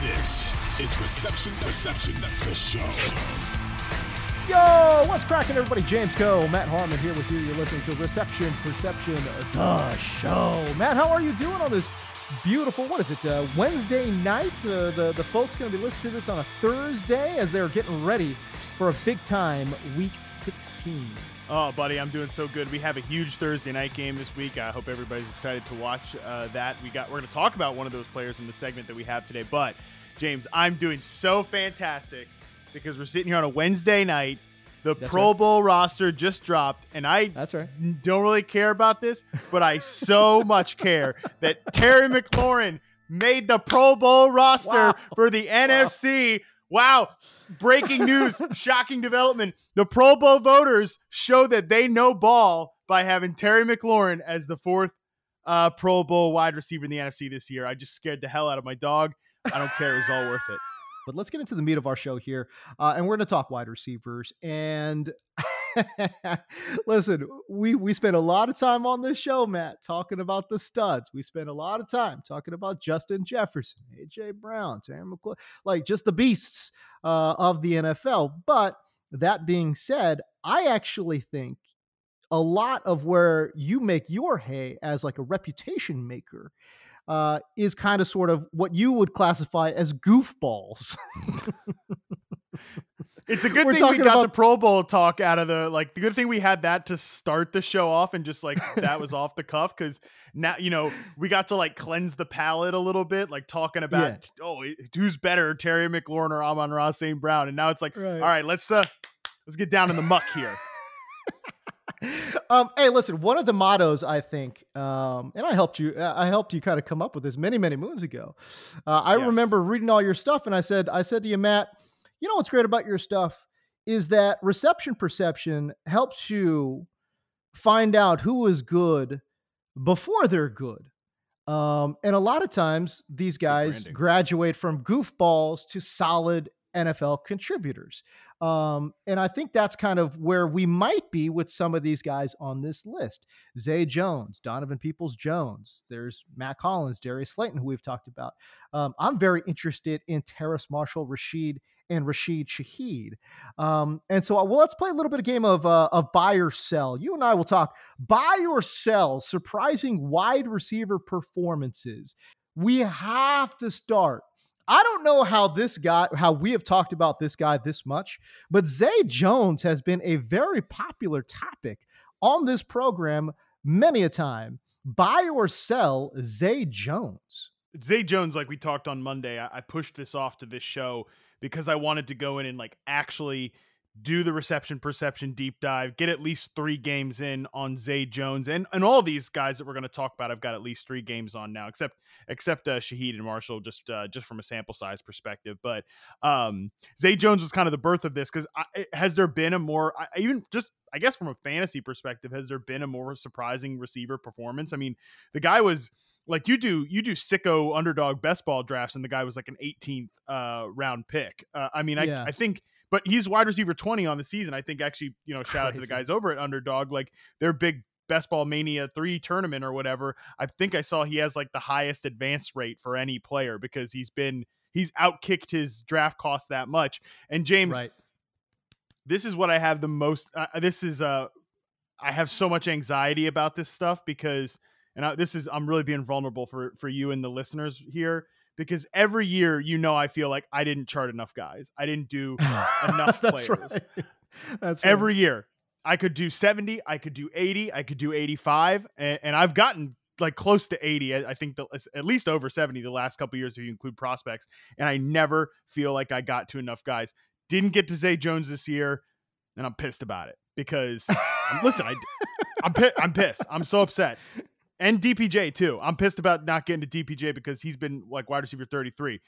This is Reception Perception, the show. Yo, what's cracking, everybody? James Koh, Matt Harmon here with you. You're listening to Reception Perception, the show. Matt, how are you doing on this beautiful, what is it, uh, Wednesday night? Uh, the, the folks going to be listening to this on a Thursday as they're getting ready for a big time Week 16. Oh, buddy, I'm doing so good. We have a huge Thursday night game this week. I hope everybody's excited to watch uh, that. We got we're going to talk about one of those players in the segment that we have today. But James, I'm doing so fantastic because we're sitting here on a Wednesday night. The That's Pro right. Bowl roster just dropped, and I That's right. don't really care about this, but I so much care that Terry McLaurin made the Pro Bowl roster wow. for the wow. NFC. Wow. Breaking news, shocking development. The Pro Bowl voters show that they know ball by having Terry McLaurin as the fourth uh, Pro Bowl wide receiver in the NFC this year. I just scared the hell out of my dog. I don't care. It was all worth it. But let's get into the meat of our show here. Uh, and we're going to talk wide receivers. And listen, we, we spent a lot of time on this show, Matt, talking about the studs. We spent a lot of time talking about Justin Jefferson, A.J. Brown, Terry McLaurin, like just the beasts uh, of the NFL. But that being said, I actually think a lot of where you make your hay as like a reputation maker uh, is kind of sort of what you would classify as goofballs. It's a good We're thing we got about... the Pro Bowl talk out of the like the good thing we had that to start the show off and just like that was off the cuff because now you know we got to like cleanse the palate a little bit, like talking about yeah. oh who's better, Terry McLaurin or Amon-Ra St. Brown, and now it's like right. all right, let's uh let's get down in the muck here. um, hey, listen. One of the mottos I think, um, and I helped you. I helped you kind of come up with this many, many moons ago. Uh, I yes. remember reading all your stuff, and I said, I said to you, Matt, you know what's great about your stuff is that reception perception helps you find out who is good before they're good. Um, and a lot of times these guys graduate from goofballs to solid NFL contributors. Um, and I think that's kind of where we might be with some of these guys on this list. Zay Jones, Donovan Peoples Jones, there's Matt Collins, Darius Slayton, who we've talked about. Um, I'm very interested in Terrace Marshall, Rashid, and Rashid Shaheed. Um, and so, uh, well, let's play a little bit of game of uh, of buy or sell. You and I will talk buy or sell surprising wide receiver performances. We have to start I don't know how this guy, how we have talked about this guy this much, but Zay Jones has been a very popular topic on this program many a time. Buy or sell Zay Jones. Zay Jones, like we talked on Monday, I, I pushed this off to this show because I wanted to go in and like actually do the reception perception deep dive, get at least three games in on Zay Jones and and all these guys that we're going to talk about. I've got at least three games on now, except except uh, Shaheed and Marshall, just uh, just from a sample size perspective. But um, Zay Jones was kind of the birth of this because has there been a more I, even just I guess from a fantasy perspective, has there been a more surprising receiver performance? I mean, the guy was like you do you do sicko underdog best ball drafts, and the guy was like an 18th uh, round pick. Uh, I mean, yeah. I I think but he's wide receiver 20 on the season. I think actually, you know, shout Crazy. out to the guys over at Underdog. Like their big Best Ball Mania 3 tournament or whatever. I think I saw he has like the highest advance rate for any player because he's been he's outkicked his draft cost that much. And James right. This is what I have the most uh, this is uh I have so much anxiety about this stuff because and I, this is I'm really being vulnerable for for you and the listeners here because every year, you know, I feel like I didn't chart enough guys. I didn't do enough That's players. right. That's right. Every year, I could do 70, I could do 80, I could do 85, and, and I've gotten like close to 80. I, think the, at least over 70 the last couple years if you include prospects. And I never feel like I got to enough guys. Didn't get to Zay Jones this year, and I'm pissed about it because listen, I, I'm I'm pissed. I'm so upset. And DPJ too. I'm pissed about not getting to DPJ because he's been like wide receiver 33.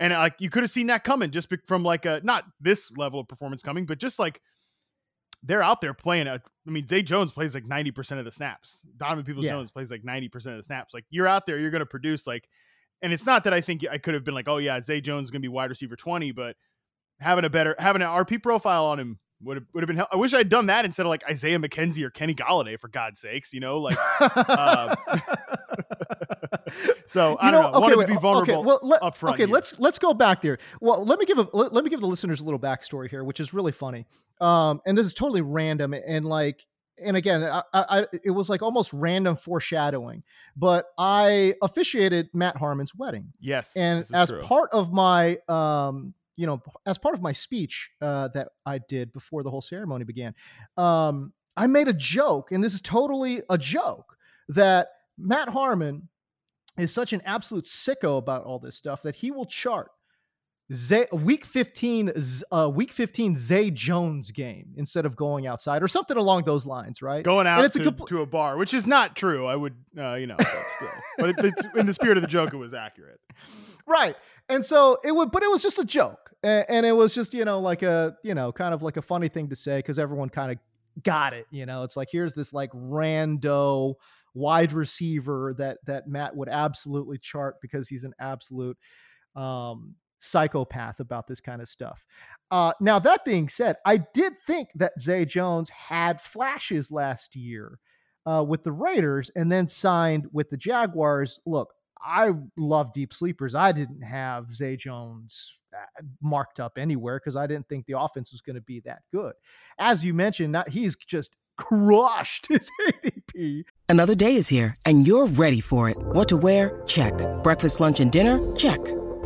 And like you could have seen that coming just from like a not this level of performance coming, but just like they're out there playing. A, I mean, Zay Jones plays like 90% of the snaps. Donovan Peoples Yeah. Jones plays like 90% of the snaps. Like you're out there, you're going to produce like, and it's not that I think I could have been like, oh yeah, Zay Jones is going to be wide receiver 20, but having a better, having an RP profile on him would have, would have been, hel- I wish I'd done that instead of like Isaiah McKenzie or Kenny Golladay for God's sakes, you know, like, uh, so I You don't know. Wanted wait, to be vulnerable Okay, well, let, up front. okay, here. let's let's go back there. Well, let me give a let, let me give the listeners a little backstory here, which is really funny. Um, and this is totally random and like, and again, I, I it was like almost random foreshadowing. But I officiated Matt Harmon's wedding, yes. and as true. part of my um, you know, as part of my speech uh, that I did before the whole ceremony began, um, I made a joke, and this is totally a joke that Matt Harmon is such an absolute sicko about all this stuff that he will chart Zay, week 15 uh, week 15 Zay Jones game instead of going outside or something along those lines, right? going out And it's a to, compl- to a bar, which is not true. I would, uh, you know, but still, but it, it's in the spirit of the joke, it was accurate. right and so it would but it was just a joke and, and it was just you know like a you know kind of like a funny thing to say because everyone kind of got it you know it's like here's this like rando wide receiver that that matt would absolutely chart because he's an absolute um psychopath about this kind of stuff uh now that being said i did think that zay jones had flashes last year uh, with the Raiders and then signed with the Jaguars. Look, I love deep sleepers. I didn't have Zay Jones uh, marked up anywhere because I didn't think the offense was going to be that good. As you mentioned, not, he's just crushed his ADP. Another day is here, and you're ready for it. What to wear? Check. Breakfast, lunch, and dinner? Check.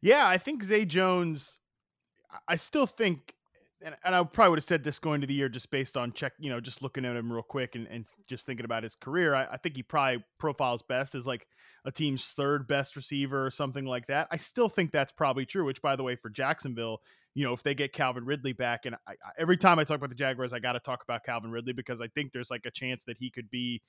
Yeah, I think Zay Jones. I- still think, and, and I probably would have said this going to the year just based on check, you know, just looking at him real quick and, and just thinking about his career. I, I think he probably profiles best as like a team's third best receiver or something like that. I still think that's probably true. Which, by the way, for Jacksonville, you know, if they get Calvin Ridley back, and I, I, every time I talk about the Jaguars, I got to talk about Calvin Ridley because I think there's like a chance that he could be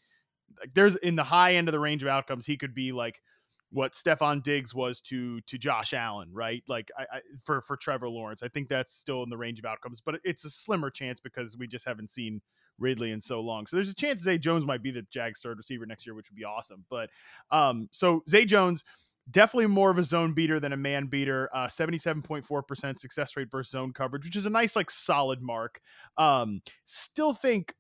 like there's in the high end of the range of outcomes, he could be like what Stefon Diggs was to to Josh Allen, right? Like I, I for for Trevor Lawrence, I think that's still in the range of outcomes, but it's a slimmer chance because we just haven't seen Ridley in so long. So there's a chance Zay Jones might be the Jags third receiver next year, which would be awesome. But um, so Zay Jones. Definitely more of a zone beater than a man beater. Uh, 77.4% success rate versus zone coverage, which is a nice, like, solid mark. Um, still think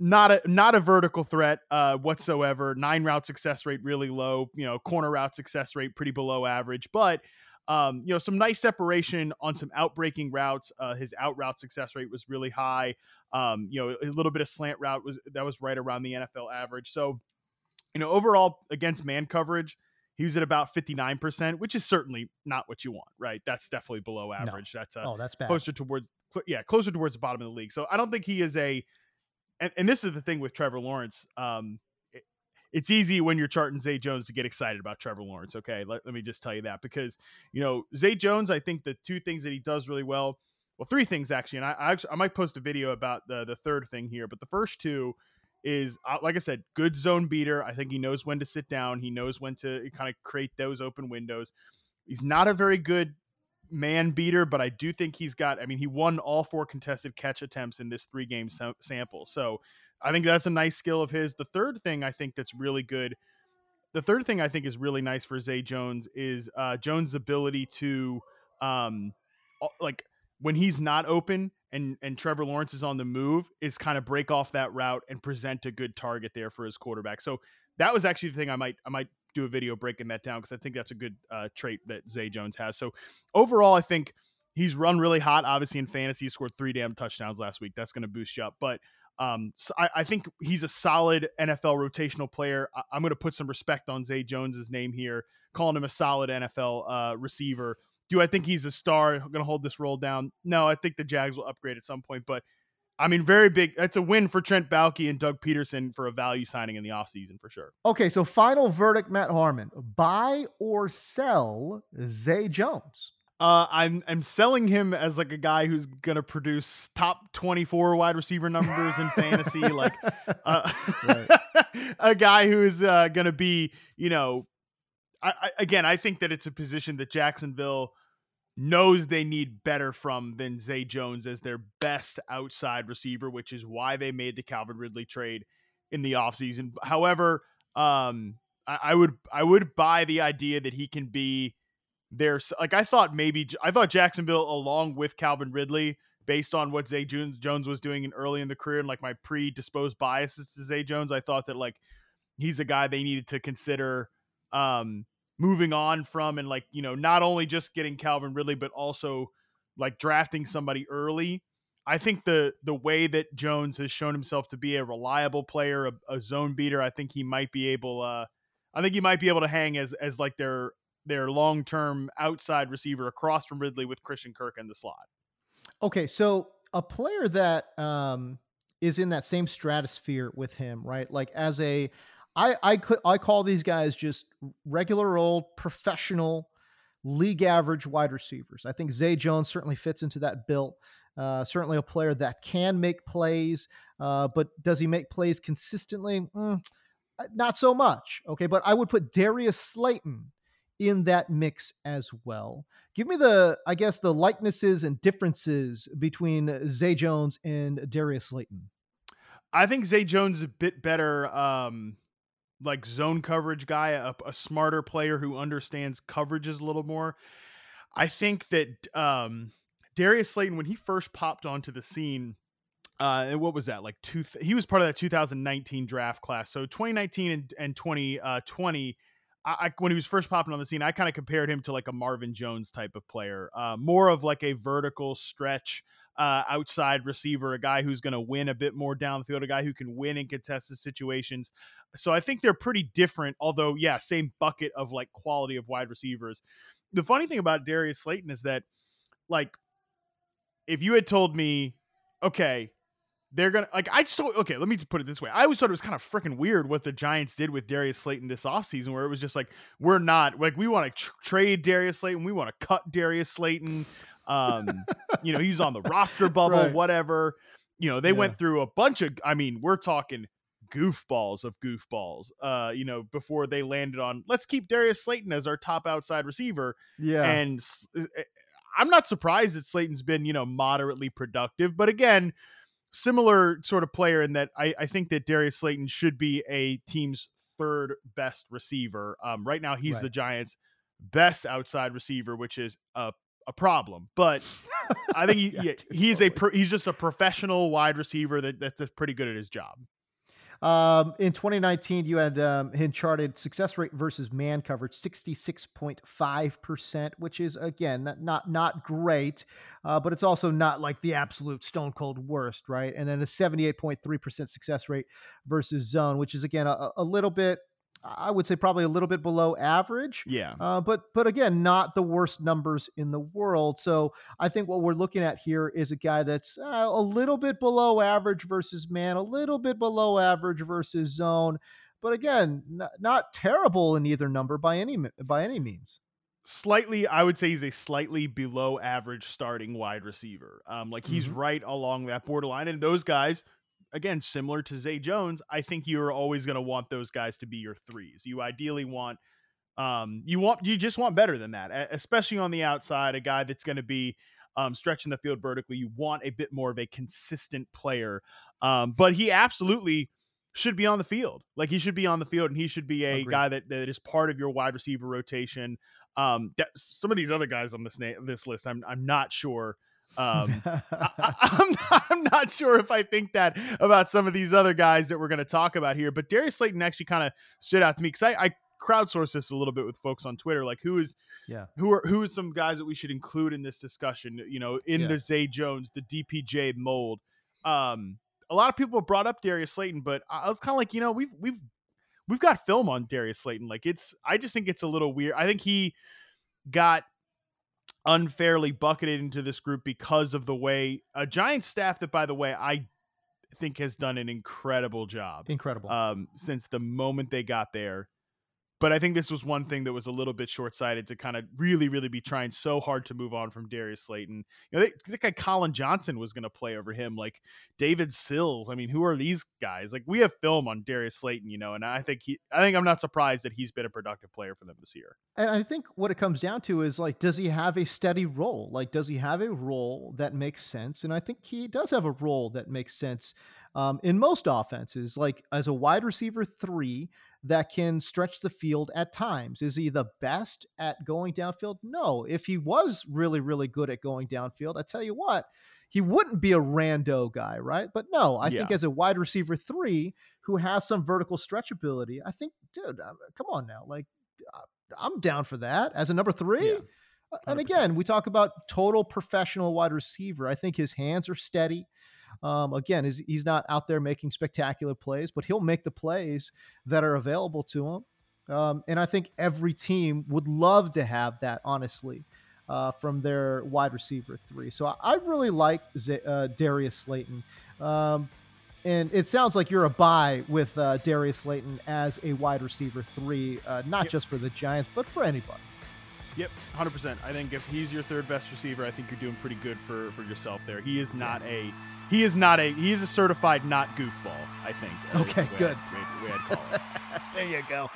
not a not a vertical threat uh whatsoever. Nine route success rate really low you know corner route success rate pretty below average. But um you know some nice separation on some outbreaking routes uh his out route success rate was really high. Um you know a little bit of slant route was that was right around the NFL average. So you know overall against man coverage he was at about 59% which is certainly not what you want right? That's definitely below average. That's uh, Oh, that's bad. closer towards cl- yeah closer towards the bottom of the league. So i don't think he is a and, and this is the thing with trevor lawrence um it- it's easy when you're charting Zay Jones to get excited about Trevor Lawrence. Okay, let, let me just tell you that because you know Zay Jones. I think the two things that he does really well, well, three things actually, and I I, I might post a video about the the third thing here, but the first two is uh, like I said, good zone beater. I think he knows when to sit down. He knows when to kind of create those open windows. He's not a very good man beater, but I do think he's got. I mean, he won all four contested catch attempts in this three game sam- sample, so I think that's a nice skill of his. The third thing I think that's really good the third thing I think is really nice for Zay Jones is uh, Jones' ability to um, like when he's not open and and Trevor Lawrence is on the move is kind of break off that route and present a good target there for his quarterback. So that was actually the thing I might I might do a video breaking that down because I think that's a good uh, trait that Zay Jones has. So overall, I think he's run really hot. Obviously in fantasy, he scored three damn touchdowns last week. That's going to boost you up, but. Um, so I, I, think he's a solid NFL rotational player. I, am going to put some respect on Zay Jones's name here, calling him a solid NFL uh, receiver. Do I think he's a star going to hold this role down? No, I think the Jags will upgrade at some point, but I mean, very big. That's a win for Trent Baalke and Doug Pederson for a value signing in the offseason for sure. Okay, so final verdict, Matt Harmon. Buy or sell Zay Jones? Uh, I'm I'm selling him as like a guy who's gonna produce top 24 wide receiver numbers in fantasy, like uh, a guy who is uh, gonna be, you know, I, I, again, I think that it's a position that Jacksonville knows they need better from than Zay Jones as their best outside receiver, which is why they made the Calvin Ridley trade in the offseason. However, um, I, I would I would buy the idea that he can be there. Like I thought maybe I thought Jacksonville along with Calvin Ridley based on what Zay Jones was doing in early in the career and like my predisposed biases to Zay Jones, I thought that like he's a guy they needed to consider um moving on from and like you know not only just getting Calvin Ridley but also like drafting somebody early. I think the the way that Jones has shown himself to be a reliable player, a, a zone beater, I think he might be able. Uh, I think he might be able to hang as as like their their long term outside receiver across from Ridley with Christian Kirk in the slot. Okay, so a player that um, is in that same stratosphere with him, right? Like as a I I could I call these guys just regular old professional league average wide receivers. I think Zay Jones certainly fits into that bill. Uh, certainly a player that can make plays, uh, but does he make plays consistently? Mm, uh, not so much. Okay, but I would put Darius Slayton in that mix as well. Give me the, I guess, the likenesses and differences between Zay Jones and Darius Slayton. I think Zay Jones is a bit better um, like zone coverage guy, a, a smarter player who understands coverages a little more. I think that um, Darius Slayton, when he first popped onto the scene, uh, what was that like? Two, he was part of that 2019 draft class. So 2019 and, and 2020, uh, I, when he was first popping on the scene, I kind of compared him to like a Marvin Jones type of player, uh, more of like a vertical stretch uh, outside receiver, a guy who's going to win a bit more down the field, a guy who can win in contested situations. So I think they're pretty different, although, yeah, same bucket of like quality of wide receivers. The funny thing about Darius Slayton is that, like, if you had told me, okay, they're gonna like I just okay, let me put it this way. I always thought it was kind of freaking weird what the Giants did with Darius Slayton this offseason, where it was just like, we're not like we want to tr- trade Darius Slayton, we want to cut Darius Slayton. Um, you know, he's on the roster bubble, right. whatever. You know, they yeah. went through a bunch of, I mean, we're talking goofballs of goofballs, uh, you know, before they landed on, let's keep Darius Slayton as our top outside receiver. Yeah. And eh, eh, I'm not surprised that Slayton's been, you know, moderately productive, but again, similar sort of player in that I, I think that Darius Slayton should be a team's third best receiver. Um, right now, he's right. the Giants' best outside receiver, which is a a problem. But I think he, yeah, dude, he's totally. a he's just a professional wide receiver that that's pretty good at his job. Um, in 2019, you had um, charted success rate versus man coverage 66.5%, which is again not not, not great, uh, but it's also not like the absolute stone cold worst, right? And then a 78.3% success rate versus zone, which is again a, a little bit I would say probably a little bit below average. Yeah. Uh, but but again, not the worst numbers in the world. So I think what we're looking at here is a guy that's uh, a little bit below average versus man, a little bit below average versus zone. But again, n- not terrible in either number by any by any means slightly i would say he's a slightly below average starting wide receiver um like he's mm-hmm. right along that borderline and those guys again, similar to Zay Jones, I think you're always going to want those guys to be your threes. You ideally want, um, you want, you just want better than that, especially on the outside, a guy that's going to be um, stretching the field vertically. You want a bit more of a consistent player. Um, but he absolutely should be on the field. Like he should be on the field, and he should be a Agreed. guy that, that is part of your wide receiver rotation. Um, that, some of these other guys on this na- this list, I'm I'm not sure. Um, I, am not, sure if I think that about some of these other guys that we're going to talk about here. But Darius Slayton actually kind of stood out to me because I, I crowdsourced this a little bit with folks on Twitter. Like who is yeah who are who is some guys that we should include in this discussion? You know, in Yeah. the Zay Jones, the DPJ mold. Um, a lot of people have brought up Darius Slayton, but I was kind of like, you know, we've we've we've got film on Darius Slayton. Like it's, I just think it's a little weird. I think he got unfairly bucketed into this group because of the way a Giant staff that, by the way, I think has done an incredible job incredible um, since the moment they got there. But I think this was one thing that was a little bit short sighted to kind of really, really be trying so hard to move on from Darius Slayton. You know, that guy Collin Johnson was going to play over him, like David Sills. I mean, who are these guys? Like we have film on Darius Slayton, you know, and I think he, I think I'm not surprised that he's been a productive player for them this year. And I think what it comes down to is like, does he have a steady role? Like, does he have a role that makes sense? And I think he does have a role that makes sense um, in most offenses, like as a wide receiver three that can stretch the field at times. Is he the best at going downfield? No. If he was really, really good at going downfield, I tell you what, he wouldn't be a rando guy, right? But no, I think as a wide receiver three who has some vertical stretchability, I think, dude, uh, come on now, like. uh, I'm down for that as a number three. Yeah, And again, we talk about total professional wide receiver. I think his hands are steady. Um, again, is he's not out there making spectacular plays, but he'll make the plays that are available to him. Um, and I think every team would love to have that, honestly, uh, from their wide receiver three. So I, I really like Z- uh, Darius Slayton. Um, and it sounds like you're a buy with uh, Darius Slayton as a wide receiver three, uh, not Yep. just for the Giants, but for anybody. Yep, hundred percent. I think if he's your third best receiver, I think you're doing pretty good for for yourself there. He is not a he is not a he is a certified not goofball. I think. Okay, good. I, way, way I'd call it. There you go.